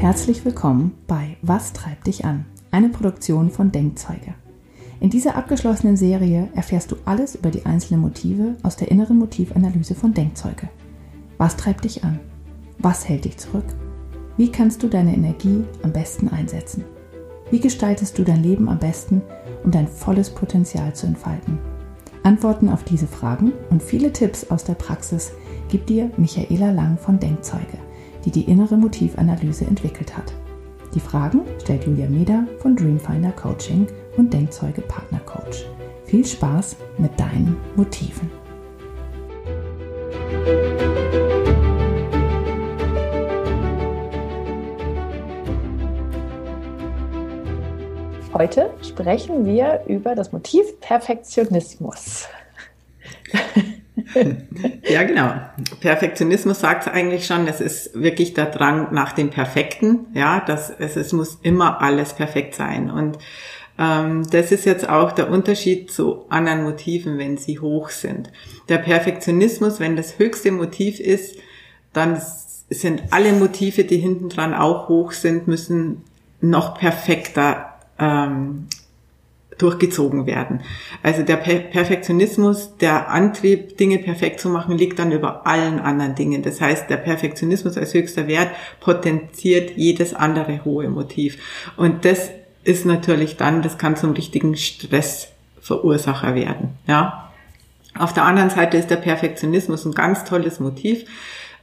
Herzlich willkommen bei Was treibt dich an? Eine Produktion von Denkzeuge. In dieser abgeschlossenen Serie erfährst du alles über die einzelnen Motive aus der inneren Motivanalyse von Denkzeuge. Was treibt dich an? Was hält dich zurück? Wie kannst du deine Energie am besten einsetzen? Wie gestaltest du dein Leben am besten, um dein volles Potenzial zu entfalten? Antworten auf diese Fragen und viele Tipps aus der Praxis gibt dir Michaela Lang von Denkzeuge, die die innere Motivanalyse entwickelt hat. Die Fragen stellt Julia Meder von Dreamfinder Coaching und Denkzeuge Partner Coach. Viel Spaß mit deinen Motiven. Heute sprechen wir über das Motiv Perfektionismus. ja, genau. Perfektionismus sagt eigentlich schon, es ist wirklich der Drang nach dem Perfekten, ja, das, es, es muss immer alles perfekt sein. Und ähm, das ist jetzt auch der Unterschied zu anderen Motiven, wenn sie hoch sind. Der Perfektionismus, wenn das höchste Motiv ist, dann sind alle Motive, die hinten dran auch hoch sind, müssen noch perfekter ähm, durchgezogen werden. Also der per Perfektionismus, der Antrieb, Dinge perfekt zu machen, liegt dann über allen anderen Dingen. Das heißt, der Perfektionismus als höchster Wert potenziert jedes andere hohe Motiv. Und das ist natürlich dann, das kann zum richtigen Stressverursacher werden. Ja. Auf der anderen Seite ist der Perfektionismus ein ganz tolles Motiv,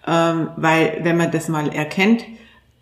ähm, weil wenn man das mal erkennt,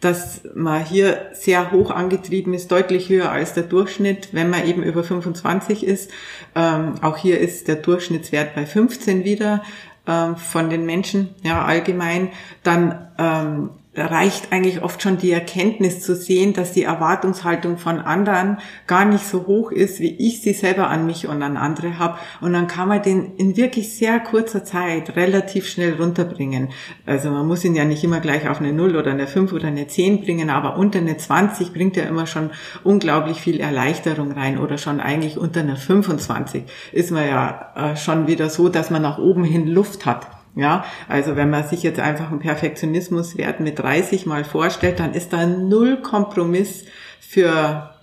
dass man hier sehr hoch angetrieben ist, deutlich höher als der Durchschnitt, wenn man eben über 25 ist. Ähm, auch hier ist der Durchschnittswert bei 15 wieder ähm, von den Menschen, ja allgemein. Dann ähm, reicht eigentlich oft schon die Erkenntnis zu sehen, dass die Erwartungshaltung von anderen gar nicht so hoch ist, wie ich sie selber an mich und an andere habe. Und dann kann man den in wirklich sehr kurzer Zeit relativ schnell runterbringen. Also man muss ihn ja nicht immer gleich auf eine 0 oder eine 5 oder eine 10 bringen, aber unter eine 20 bringt er immer schon unglaublich viel Erleichterung rein oder schon eigentlich unter einer 25 ist man ja äh, schon wieder so, dass man nach oben hin Luft hat. Ja, also wenn man sich jetzt einfach einen Perfektionismuswert mit 30 mal vorstellt, dann ist da null Kompromiss für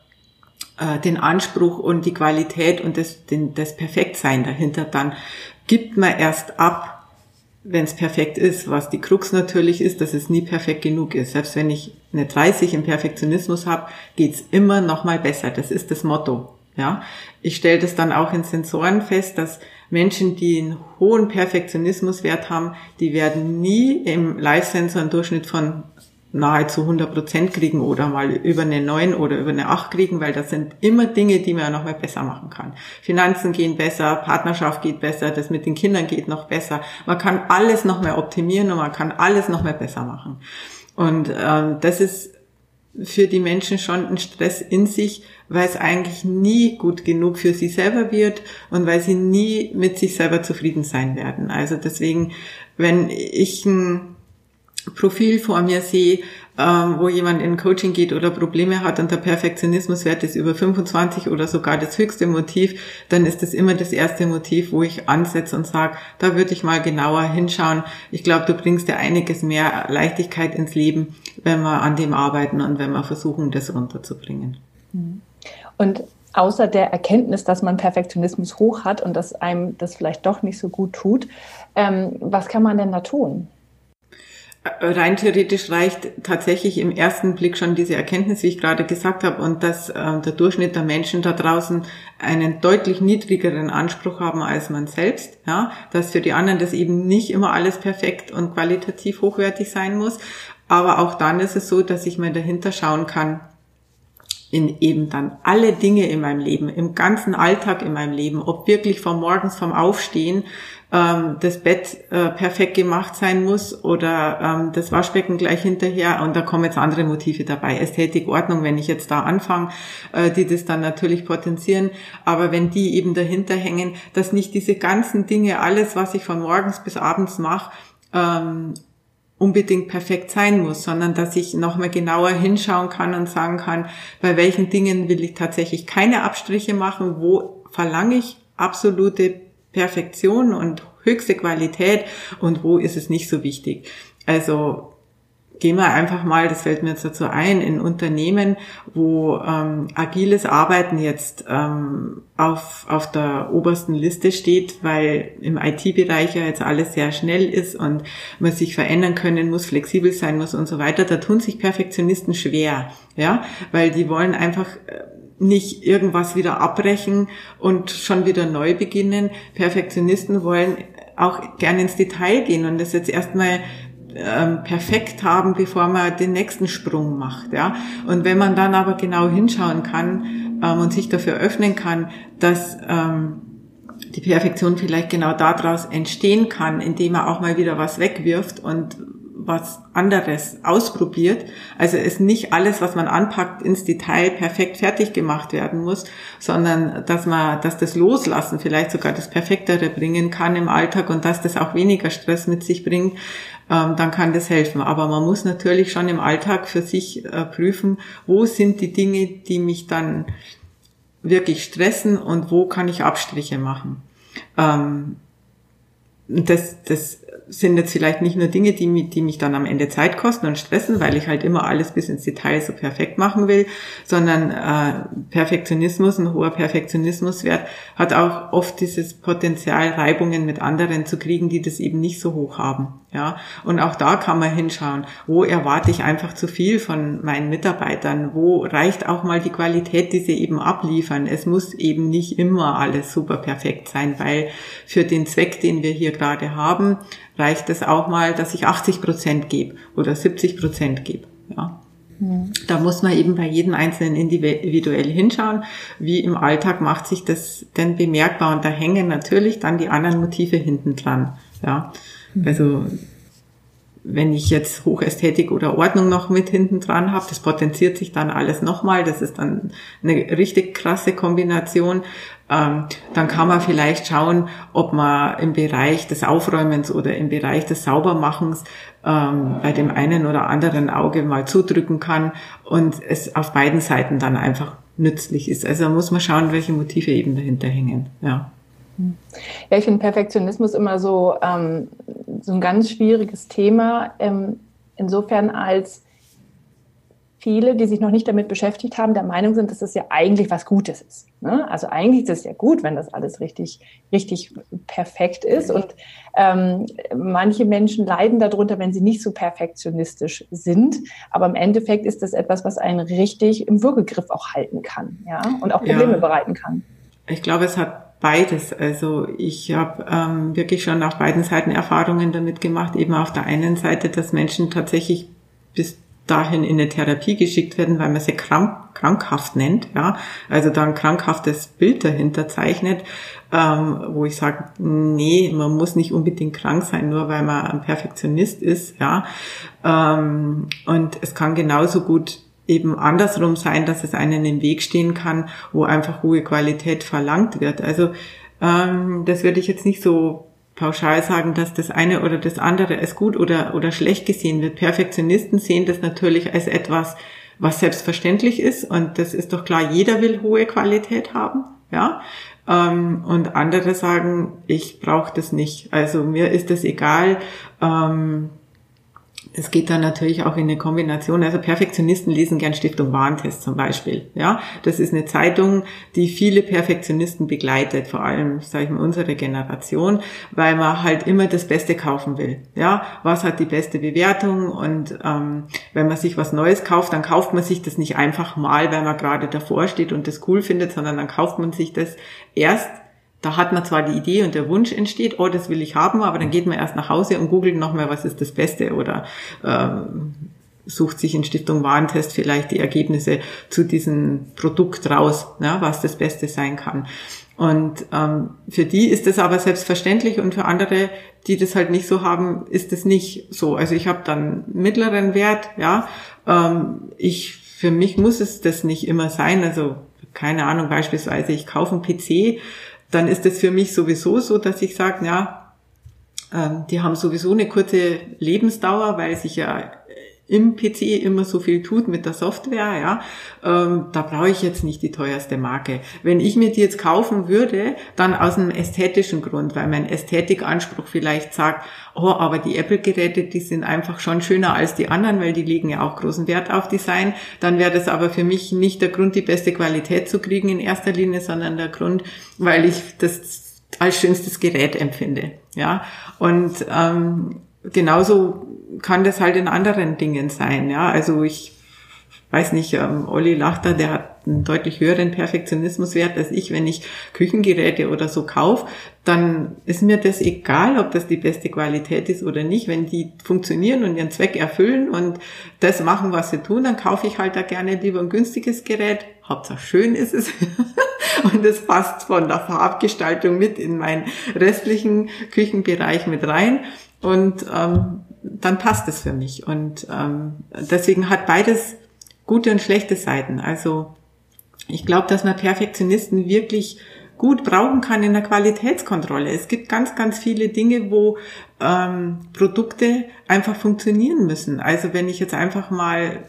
äh, den Anspruch und die Qualität und das, den, das Perfektsein dahinter. Dann gibt man erst ab, wenn es perfekt ist, was die Krux natürlich ist, dass es nie perfekt genug ist. Selbst wenn ich eine 30 im Perfektionismus habe, geht's immer noch mal besser. Das ist das Motto. Ja, ich stelle das dann auch in Sensoren fest, dass Menschen, die einen hohen Perfektionismuswert haben, die werden nie im Live-Sensor einen Durchschnitt von nahezu 100 Prozent kriegen oder mal über eine 9 oder über eine 8 kriegen, weil das sind immer Dinge, die man noch mal besser machen kann. Finanzen gehen besser, Partnerschaft geht besser, das mit den Kindern geht noch besser. Man kann alles noch mehr optimieren und man kann alles noch mehr besser machen. Und ähm, das ist für die Menschen schon ein Stress in sich, weil es eigentlich nie gut genug für sie selber wird und weil sie nie mit sich selber zufrieden sein werden. Also deswegen, wenn ich ein Profil vor mir sehe, ähm, wo jemand in Coaching geht oder Probleme hat und der Perfektionismuswert ist über 25 oder sogar das höchste Motiv, dann ist das immer das erste Motiv, wo ich ansetze und sage, da würde ich mal genauer hinschauen. Ich glaube, du bringst ja einiges mehr Leichtigkeit ins Leben, wenn wir an dem arbeiten und wenn wir versuchen, das runterzubringen. Und außer der Erkenntnis, dass man Perfektionismus hoch hat und dass einem das vielleicht doch nicht so gut tut, ähm, was kann man denn da tun? Rein theoretisch reicht tatsächlich im ersten Blick schon diese Erkenntnis, wie ich gerade gesagt habe, und dass äh, der Durchschnitt der Menschen da draußen einen deutlich niedrigeren Anspruch haben als man selbst, ja, dass für die anderen das eben nicht immer alles perfekt und qualitativ hochwertig sein muss. Aber auch dann ist es so, dass ich mir dahinter schauen kann, in eben dann alle Dinge in meinem Leben, im ganzen Alltag in meinem Leben, ob wirklich vom Morgens vom Aufstehen ähm, das Bett äh, perfekt gemacht sein muss oder ähm, das Waschbecken gleich hinterher und da kommen jetzt andere Motive dabei. Ästhetik, Ordnung, wenn ich jetzt da anfange, äh, die das dann natürlich potenzieren, aber wenn die eben dahinter hängen, dass nicht diese ganzen Dinge, alles, was ich von morgens bis abends mache, ähm, unbedingt perfekt sein muss, sondern dass ich nochmal genauer hinschauen kann und sagen kann, bei welchen Dingen will ich tatsächlich keine Abstriche machen, wo verlange ich absolute Perfektion und höchste Qualität und wo ist es nicht so wichtig. Also gehen wir einfach mal, das fällt mir jetzt dazu ein, in Unternehmen, wo ähm, agiles Arbeiten jetzt ähm, auf, auf der obersten Liste steht, weil im IT-Bereich ja jetzt alles sehr schnell ist und man sich verändern können muss, flexibel sein muss und so weiter. Da tun sich Perfektionisten schwer, ja, weil die wollen einfach äh, nicht irgendwas wieder abbrechen und schon wieder neu beginnen. Perfektionisten wollen auch gerne ins Detail gehen und das jetzt erstmal ähm, perfekt haben, bevor man den nächsten Sprung macht. Ja? Und wenn man dann aber genau hinschauen kann ähm, und sich dafür öffnen kann, dass ähm, die Perfektion vielleicht genau daraus entstehen kann, indem man auch mal wieder was wegwirft und was anderes ausprobiert. Also es nicht alles, was man anpackt, ins Detail perfekt fertig gemacht werden muss, sondern dass man, dass das Loslassen vielleicht sogar das Perfektere bringen kann im Alltag und dass das auch weniger Stress mit sich bringt, ähm, dann kann das helfen. Aber man muss natürlich schon im Alltag für sich äh, prüfen, wo sind die Dinge, die mich dann wirklich stressen und wo kann ich Abstriche machen. Ähm, das, das sind jetzt vielleicht nicht nur Dinge, die, mich, die mich dann am Ende Zeit kosten und stressen, weil ich halt immer alles bis ins Detail so perfekt machen will, sondern äh, Perfektionismus, ein hoher Perfektionismuswert hat auch oft dieses Potenzial, Reibungen mit anderen zu kriegen, die das eben nicht so hoch haben. Ja, und auch da kann man hinschauen, wo erwarte ich einfach zu viel von meinen Mitarbeitern, wo reicht auch mal die Qualität, die sie eben abliefern. Es muss eben nicht immer alles super perfekt sein, weil für den Zweck, den wir hier gerade haben, reicht es auch mal, dass ich 80 Prozent gebe oder 70 Prozent gebe. Ja. Hm. Da muss man eben bei jedem Einzelnen individuell hinschauen, wie im Alltag macht sich das denn bemerkbar und da hängen natürlich dann die anderen Motive hinten dran. Ja. Hm. Also wenn ich jetzt Hochästhetik oder Ordnung noch mit hinten dran habe, das potenziert sich dann alles nochmal. Das ist dann eine richtig krasse Kombination. Ähm, dann kann man vielleicht schauen, ob man im Bereich des Aufräumens oder im Bereich des Saubermachens ähm, bei dem einen oder anderen Auge mal zudrücken kann und es auf beiden Seiten dann einfach nützlich ist. Also muss man schauen, welche Motive eben dahinter hängen. Ja. Ja, ich finde Perfektionismus immer so, ähm, so ein ganz schwieriges Thema, ähm, insofern als viele, die sich noch nicht damit beschäftigt haben, der Meinung sind, dass es ja eigentlich was Gutes ist. Ne? Also eigentlich ist es ja gut, wenn das alles richtig, richtig perfekt ist. Und ähm, manche Menschen leiden darunter, wenn sie nicht so perfektionistisch sind. Aber im Endeffekt ist das etwas, was einen richtig im Würgegriff auch halten kann, ja, und auch Probleme ja. bereiten kann. Ich glaube, es hat beides. Also ich habe ähm, wirklich schon auf beiden Seiten Erfahrungen damit gemacht. Eben auf der einen Seite, dass Menschen tatsächlich bis dahin in eine Therapie geschickt werden, weil man sie krank, krankhaft nennt, ja, also da ein krankhaftes Bild dahinter zeichnet, ähm, wo ich sage, nee, man muss nicht unbedingt krank sein, nur weil man ein Perfektionist ist, ja, ähm, und es kann genauso gut eben andersrum sein, dass es einen im Weg stehen kann, wo einfach hohe Qualität verlangt wird. Also ähm, das würde ich jetzt nicht so pauschal sagen, dass das eine oder das andere als gut oder, oder schlecht gesehen wird. Perfektionisten sehen das natürlich als etwas, was selbstverständlich ist und das ist doch klar, jeder will hohe Qualität haben, ja. Ähm, und andere sagen, ich brauche das nicht. Also mir ist das egal. Ähm, es geht dann natürlich auch in eine Kombination. Also Perfektionisten lesen gern Stiftung Warentest zum Beispiel. Ja, das ist eine Zeitung, die viele Perfektionisten begleitet, vor allem, sage ich mal, unsere Generation, weil man halt immer das Beste kaufen will. Ja, was hat die beste Bewertung? Und ähm, wenn man sich was Neues kauft, dann kauft man sich das nicht einfach mal, weil man gerade davor steht und das cool findet, sondern dann kauft man sich das erst da hat man zwar die Idee und der Wunsch entsteht, oh, das will ich haben, aber dann geht man erst nach Hause und googelt nochmal, was ist das Beste oder ähm, sucht sich in Stiftung Warentest vielleicht die Ergebnisse zu diesem Produkt raus, ja, was das Beste sein kann. Und ähm, für die ist das aber selbstverständlich und für andere, die das halt nicht so haben, ist es nicht so. Also ich habe dann mittleren Wert, ja. Ähm, ich für mich muss es das nicht immer sein. Also keine Ahnung, beispielsweise ich kaufe einen PC dann ist es für mich sowieso so, dass ich sage, ja, ähm, die haben sowieso eine kurze Lebensdauer, weil sich ja im PC immer so viel tut mit der Software, ja, ähm, da brauche ich jetzt nicht die teuerste Marke. Wenn ich mir die jetzt kaufen würde, dann aus einem ästhetischen Grund, weil mein Ästhetikanspruch vielleicht sagt, oh, aber die Apple-Geräte, die sind einfach schon schöner als die anderen, weil die legen ja auch großen Wert auf Design, dann wäre das aber für mich nicht der Grund, die beste Qualität zu kriegen in erster Linie, sondern der Grund, weil ich das als schönstes Gerät empfinde, ja. Und ähm, genauso kann das halt in anderen Dingen sein, ja. Also ich weiß nicht, ähm, Olli Lachter, der hat einen deutlich höheren Perfektionismuswert als ich. Wenn ich Küchengeräte oder so kaufe, dann ist mir das egal, ob das die beste Qualität ist oder nicht. Wenn die funktionieren und ihren Zweck erfüllen und das machen, was sie tun, dann kaufe ich halt da gerne lieber ein günstiges Gerät. Hauptsache schön ist es. und es passt von der Farbgestaltung mit in meinen restlichen Küchenbereich mit rein. Und ähm, dann passt es für mich. Und ähm, deswegen hat beides gute und schlechte Seiten. Also ich glaube, dass man Perfektionisten wirklich gut brauchen kann in der Qualitätskontrolle. Es gibt ganz, ganz viele Dinge, wo ähm, Produkte einfach funktionieren müssen. Also wenn ich jetzt einfach mal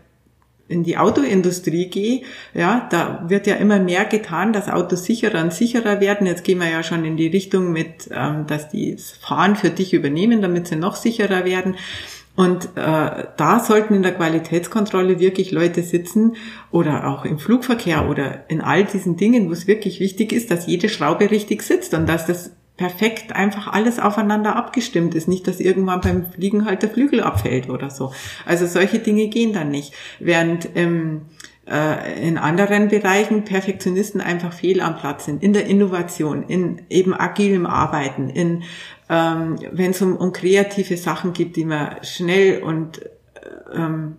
in die Autoindustrie gehe, ja, da wird ja immer mehr getan, dass Autos sicherer und sicherer werden. Jetzt gehen wir ja schon in die Richtung mit, ähm, dass die das Fahren für dich übernehmen, damit sie noch sicherer werden. Und äh, da sollten in der Qualitätskontrolle wirklich Leute sitzen oder auch im Flugverkehr oder in all diesen Dingen, wo es wirklich wichtig ist, dass jede Schraube richtig sitzt und dass das perfekt einfach alles aufeinander abgestimmt ist. Nicht, dass irgendwann beim Fliegen halt der Flügel abfällt oder so. Also solche Dinge gehen dann nicht. Während ähm, äh, in anderen Bereichen Perfektionisten einfach fehl am Platz sind. In der Innovation, in eben agilem Arbeiten, in ähm, wenn es um, um kreative Sachen gibt, die man schnell und ähm,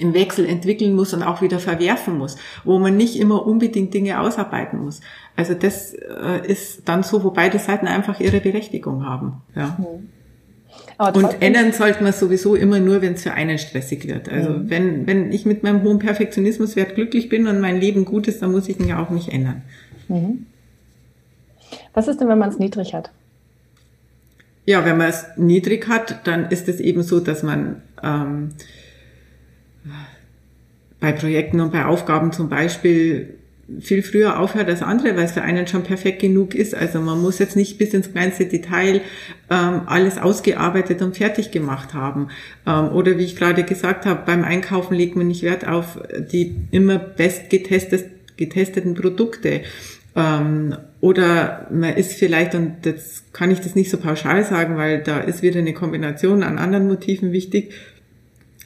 im Wechsel entwickeln muss und auch wieder verwerfen muss, wo man nicht immer unbedingt Dinge ausarbeiten muss. Also das äh, ist dann so, wo beide Seiten einfach ihre Berechtigung haben. Ja. Mhm. Und ändern sollte man sowieso immer nur, wenn es für einen stressig wird. Also mhm. wenn, wenn ich mit meinem hohen Perfektionismuswert glücklich bin und mein Leben gut ist, dann muss ich ihn ja auch nicht ändern. Mhm. Was ist denn, wenn man es niedrig hat? Ja, wenn man es niedrig hat, dann ist es eben so, dass man ähm, bei Projekten und bei Aufgaben zum Beispiel viel früher aufhört als andere, weil es für einen schon perfekt genug ist. Also man muss jetzt nicht bis ins kleinste Detail ähm, alles ausgearbeitet und fertig gemacht haben. Ähm, oder wie ich gerade gesagt habe, beim Einkaufen legt man nicht Wert auf die immer best getesteten Produkte. Ähm, oder man ist vielleicht, und jetzt kann ich das nicht so pauschal sagen, weil da ist wieder eine Kombination an anderen Motiven wichtig,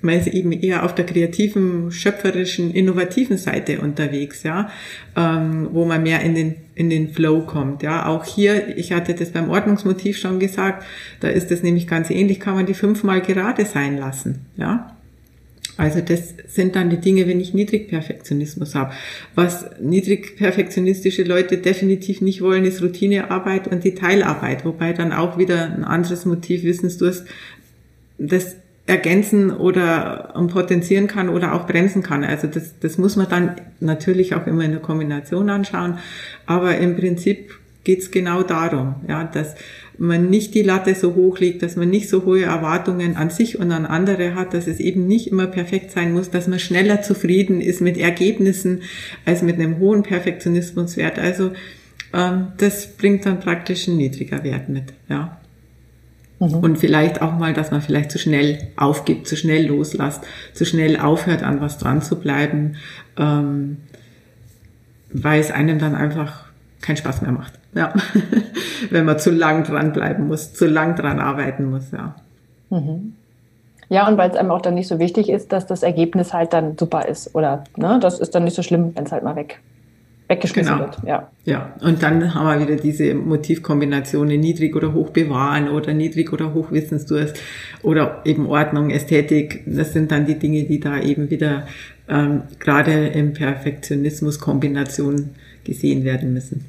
man ist eben eher auf der kreativen, schöpferischen, innovativen Seite unterwegs, ja, ähm, wo man mehr in den in den Flow kommt, ja. Auch hier, ich hatte das beim Ordnungsmotiv schon gesagt, da ist es nämlich ganz ähnlich, kann man die fünfmal gerade sein lassen, ja. Also das sind dann die Dinge, wenn ich Niedrigperfektionismus habe. Was niedrigperfektionistische Leute definitiv nicht wollen, ist Routinearbeit und Detailarbeit, wobei dann auch wieder ein anderes Motiv Wissensdurst das ergänzen oder potenzieren kann oder auch bremsen kann. Also das, das muss man dann natürlich auch immer in der Kombination anschauen. Aber im Prinzip geht's genau darum, ja, dass man nicht die Latte so hoch legt, dass man nicht so hohe Erwartungen an sich und an andere hat, dass es eben nicht immer perfekt sein muss, dass man schneller zufrieden ist mit Ergebnissen als mit einem hohen Perfektionismuswert. Also ähm, das bringt dann praktisch einen niedriger Wert mit, ja. Mhm. Und vielleicht auch mal, dass man vielleicht zu schnell aufgibt, zu schnell loslässt, zu schnell aufhört, an was dran zu bleiben, ähm, weil es einem dann einfach keinen Spaß mehr macht. Ja. Wenn man zu lang dranbleiben muss, zu lang dran arbeiten muss, ja. Mhm. Ja, und weil es einem auch dann nicht so wichtig ist, dass das Ergebnis halt dann super ist. Oder ne, das ist dann nicht so schlimm, wenn es halt mal weg weggeschmissen genau. wird. Ja. ja, und dann haben wir wieder diese Motivkombinationen niedrig oder hoch bewahren oder niedrig oder hoch Wissensdurst oder eben Ordnung, Ästhetik. Das sind dann die Dinge, die da eben wieder ähm, gerade im Perfektionismus Kombination gesehen werden müssen.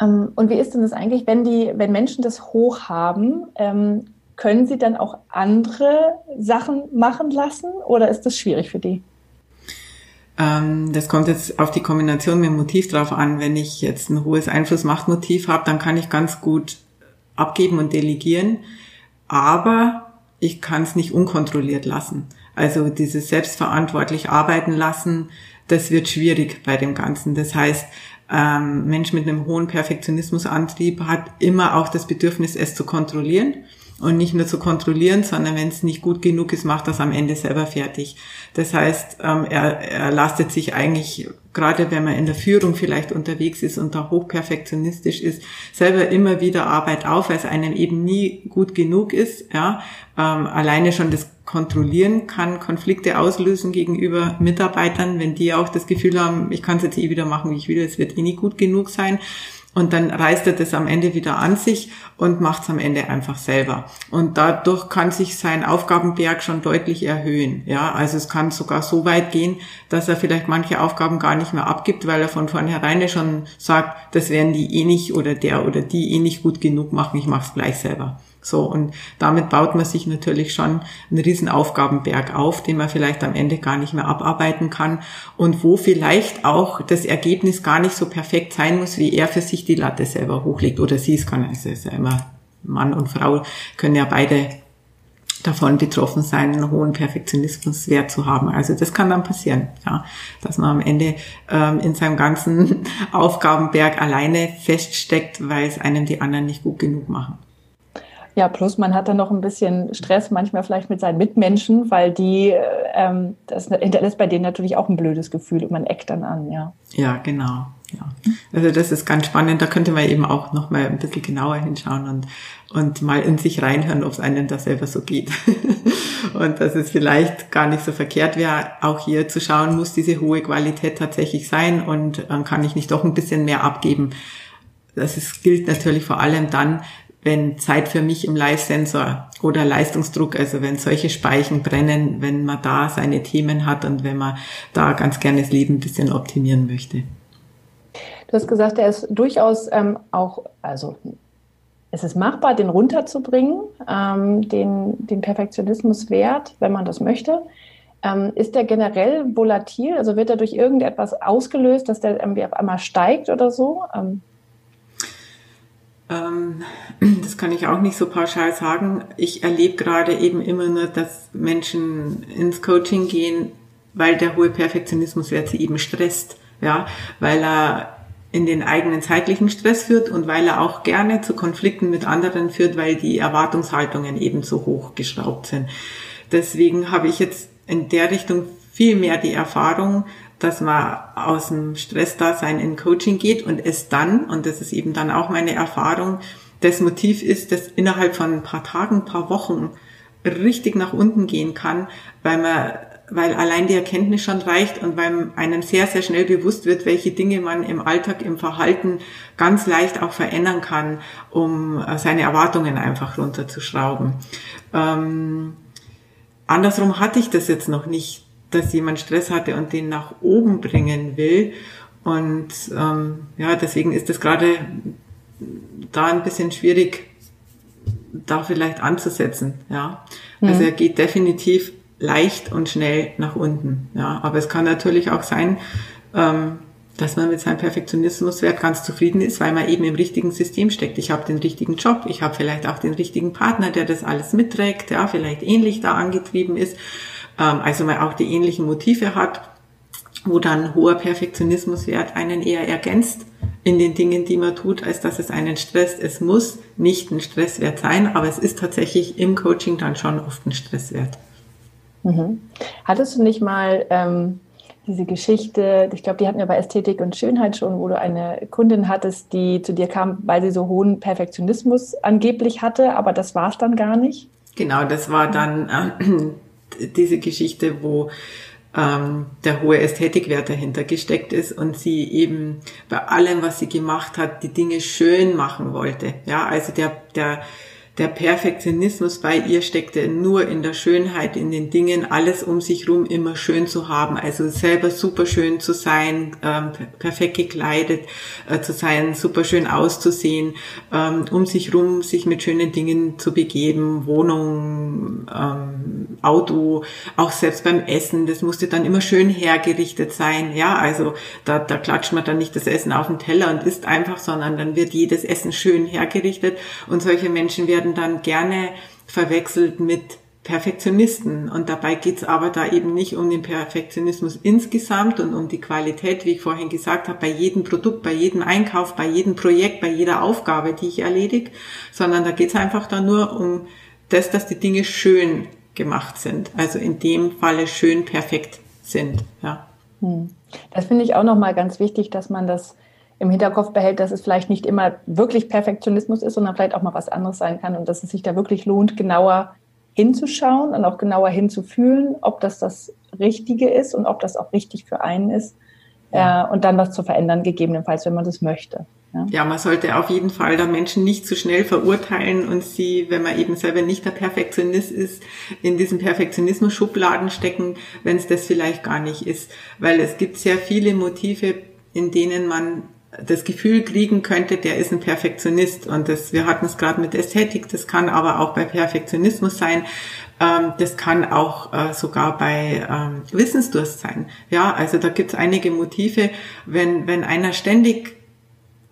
Ähm, und wie ist denn das eigentlich, wenn die, wenn Menschen das hoch haben, ähm, können sie dann auch andere Sachen machen lassen oder ist das schwierig für die? Ähm, das kommt jetzt auf die Kombination mit dem Motiv drauf an. Wenn ich jetzt ein hohes Einfluss-Macht-Motiv habe, dann kann ich ganz gut abgeben und delegieren. Aber ich kann es nicht unkontrolliert lassen. Also dieses selbstverantwortlich arbeiten lassen, das wird schwierig bei dem Ganzen. Das heißt, ähm, Mensch mit einem hohen Perfektionismusantrieb hat immer auch das Bedürfnis, es zu kontrollieren und nicht nur zu kontrollieren, sondern wenn es nicht gut genug ist, macht das am Ende selber fertig. Das heißt, ähm, er, er lastet sich eigentlich, gerade wenn man in der Führung vielleicht unterwegs ist und da hochperfektionistisch ist, selber immer wieder Arbeit auf, weil es einem eben nie gut genug ist. Ja, ähm, alleine schon das Kontrollieren kann Konflikte auslösen gegenüber Mitarbeitern, wenn die auch das Gefühl haben, ich kann es jetzt eh wieder machen, wie ich will, es wird eh nie gut genug sein. Und dann reißt er das am Ende wieder an sich und macht es am Ende einfach selber. Und dadurch kann sich sein Aufgabenberg schon deutlich erhöhen. Ja, also es kann sogar so weit gehen, dass er vielleicht manche Aufgaben gar nicht mehr abgibt, weil er von vornherein schon sagt, das werden die eh nicht oder der oder die eh nicht gut genug machen, ich mache es gleich selber. So, und damit baut man sich natürlich schon einen riesen Aufgabenberg auf, den man vielleicht am Ende gar nicht mehr abarbeiten kann und wo vielleicht auch das Ergebnis gar nicht so perfekt sein muss, wie er für sich die Latte selber hochlegt oder sie es kann. Also ist ja immer Mann und Frau können ja beide davon betroffen sein, einen hohen Perfektionismuswert zu haben. Also das kann dann passieren, ja, dass man am Ende ähm, in seinem ganzen Aufgabenberg alleine feststeckt, weil es einem die anderen nicht gut genug machen. Ja, plus man hat dann noch ein bisschen Stress manchmal vielleicht mit seinen Mitmenschen, weil die, ähm, das hinterlässt bei denen natürlich auch ein blödes Gefühl und man eckt dann an, ja. Ja, genau. Ja. Also das ist ganz spannend. Da könnte man eben auch noch mal ein bisschen genauer hinschauen und, und mal in sich reinhören, ob es einem da selber so geht. und dass es vielleicht gar nicht so verkehrt wäre, auch hier zu schauen, muss diese hohe Qualität tatsächlich sein und äh, kann ich nicht doch ein bisschen mehr abgeben. Das ist, gilt natürlich vor allem dann, wenn Zeit für mich im Live-Sensor oder Leistungsdruck, also wenn solche Speichen brennen, wenn man da seine Themen hat und wenn man da ganz gerne das Leben ein bisschen optimieren möchte. Du hast gesagt, er ist durchaus ähm, auch, also es ist machbar, den runterzubringen, ähm, den, den Perfektionismuswert, wenn man das möchte. Ähm, ist der generell volatil? Also wird er durch irgendetwas ausgelöst, dass der irgendwie auf einmal steigt oder so? Ähm, das kann ich auch nicht so pauschal sagen. Ich erlebe gerade eben immer nur, dass Menschen ins Coaching gehen, weil der hohe Perfektionismuswert sie eben stresst. Ja, weil er in den eigenen zeitlichen Stress führt und weil er auch gerne zu Konflikten mit anderen führt, weil die Erwartungshaltungen eben so hoch geschraubt sind. Deswegen habe ich jetzt in der Richtung viel mehr die Erfahrung, dass man aus dem Stressdasein in Coaching geht und es dann, und das ist eben dann auch meine Erfahrung, das Motiv ist, dass innerhalb von ein paar Tagen, ein paar Wochen richtig nach unten gehen kann, weil man weil allein die Erkenntnis schon reicht und weil einem sehr, sehr schnell bewusst wird, welche Dinge man im Alltag, im Verhalten ganz leicht auch verändern kann, um seine Erwartungen einfach runterzuschrauben. Ähm, andersrum hatte ich das jetzt noch nicht dass jemand Stress hatte und den nach oben bringen will. Und ähm, ja, deswegen ist es gerade da ein bisschen schwierig, da vielleicht anzusetzen. Ja, mhm. also er geht definitiv leicht und schnell nach unten. Ja, aber es kann natürlich auch sein, ähm, dass man mit seinem Perfektionismuswert ganz zufrieden ist, weil man eben im richtigen System steckt. Ich habe den richtigen Job, ich habe vielleicht auch den richtigen Partner, der das alles mitträgt, ja, vielleicht ähnlich da angetrieben ist also man auch die ähnlichen Motive hat, wo dann hoher Perfektionismuswert einen eher ergänzt in den Dingen, die man tut, als dass es einen stresst. Es muss nicht ein Stresswert sein, aber es ist tatsächlich im Coaching dann schon oft ein Stresswert. Mhm. Hattest du nicht mal ähm, diese Geschichte, ich glaube, die hatten wir bei Ästhetik und Schönheit schon, wo du eine Kundin hattest, die zu dir kam, weil sie so hohen Perfektionismus angeblich hatte, aber das war es dann gar nicht? Genau, das war dann äh, diese Geschichte, wo ähm, der hohe Ästhetikwert dahinter gesteckt ist und sie eben bei allem, was sie gemacht hat, die Dinge schön machen wollte. Ja, also der, der, der Perfektionismus bei ihr steckte nur in der Schönheit, in den Dingen, alles um sich rum immer schön zu haben, also selber super schön zu sein, ähm, perfekt gekleidet äh, zu sein, super schön auszusehen, ähm, um sich rum sich mit schönen Dingen zu begeben, Wohnung, ähm, Auto, auch selbst beim Essen, das musste dann immer schön hergerichtet sein, ja, also da, da klatscht man dann nicht das Essen auf den Teller und isst einfach, sondern dann wird jedes Essen schön hergerichtet und solche Menschen werden werden dann gerne verwechselt mit Perfektionisten. Und dabei geht's aber da eben nicht um den Perfektionismus insgesamt und um die Qualität, wie ich vorhin gesagt habe, bei jedem Produkt, bei jedem Einkauf, bei jedem Projekt, bei jeder Aufgabe, die ich erledige, sondern da geht's einfach da nur um das, dass die Dinge schön gemacht sind. Also in dem Falle schön perfekt sind. Ja. Hm. Das finde ich auch nochmal ganz wichtig, dass man das im Hinterkopf behält, dass es vielleicht nicht immer wirklich Perfektionismus ist, sondern vielleicht auch mal was anderes sein kann und dass es sich da wirklich lohnt, genauer hinzuschauen und auch genauer hinzufühlen, ob das das Richtige ist und ob das auch richtig für einen ist ja. äh, und dann was zu verändern, gegebenenfalls, wenn man das möchte. Ja. ja, man sollte auf jeden Fall da Menschen nicht zu schnell verurteilen und sie, wenn man eben selber nicht der Perfektionist ist, in diesen Perfektionismus-Schubladen stecken, wenn es das vielleicht gar nicht ist. Weil es gibt sehr viele Motive, in denen man das Gefühl kriegen könnte, der ist ein Perfektionist. Und das, wir hatten es gerade mit Ästhetik, das kann aber auch bei Perfektionismus sein. Ähm, das kann auch äh, sogar bei ähm, Wissensdurst sein. Ja, also da gibt es einige Motive. Wenn, wenn einer ständig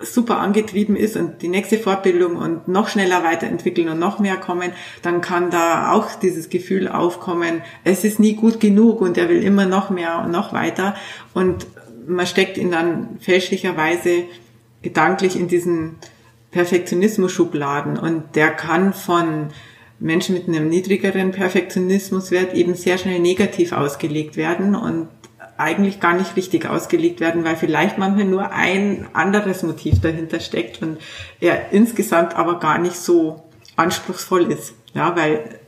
super angetrieben ist und die nächste Fortbildung und noch schneller weiterentwickeln und noch mehr kommen, dann kann da auch dieses Gefühl aufkommen, es ist nie gut genug und er will immer noch mehr und noch weiter. Und man steckt ihn dann fälschlicherweise gedanklich in diesen Perfektionismus-Schubladen und der kann von Menschen mit einem niedrigeren Perfektionismuswert eben sehr schnell negativ ausgelegt werden und eigentlich gar nicht richtig ausgelegt werden, weil vielleicht manchmal nur ein anderes Motiv dahinter steckt und er insgesamt aber gar nicht so anspruchsvoll ist. Ja, weil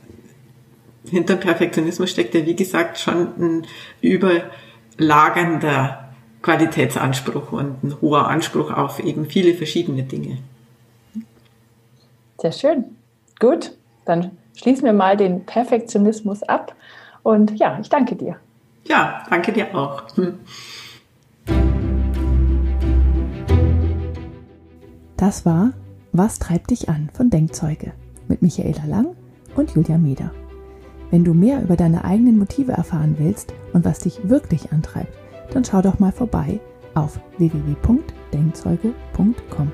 hinter Perfektionismus steckt ja, wie gesagt, schon ein überlagernder Qualitätsanspruch und ein hoher Anspruch auf eben viele verschiedene Dinge. Sehr schön. Gut, dann schließen wir mal den Perfektionismus ab. Und ja, ich danke dir. Ja, danke dir auch. Hm. Das war Was treibt dich an von Denkzeuge mit Michaela Lang und Julia Meder. Wenn du mehr über deine eigenen Motive erfahren willst und was dich wirklich antreibt, dann schau doch mal vorbei auf www.denkzeuge.com.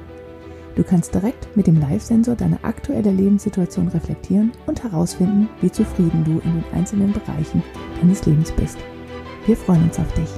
Du kannst direkt mit dem Live-Sensor deine aktuelle Lebenssituation reflektieren und herausfinden, wie zufrieden du in den einzelnen Bereichen deines Lebens bist. Wir freuen uns auf dich.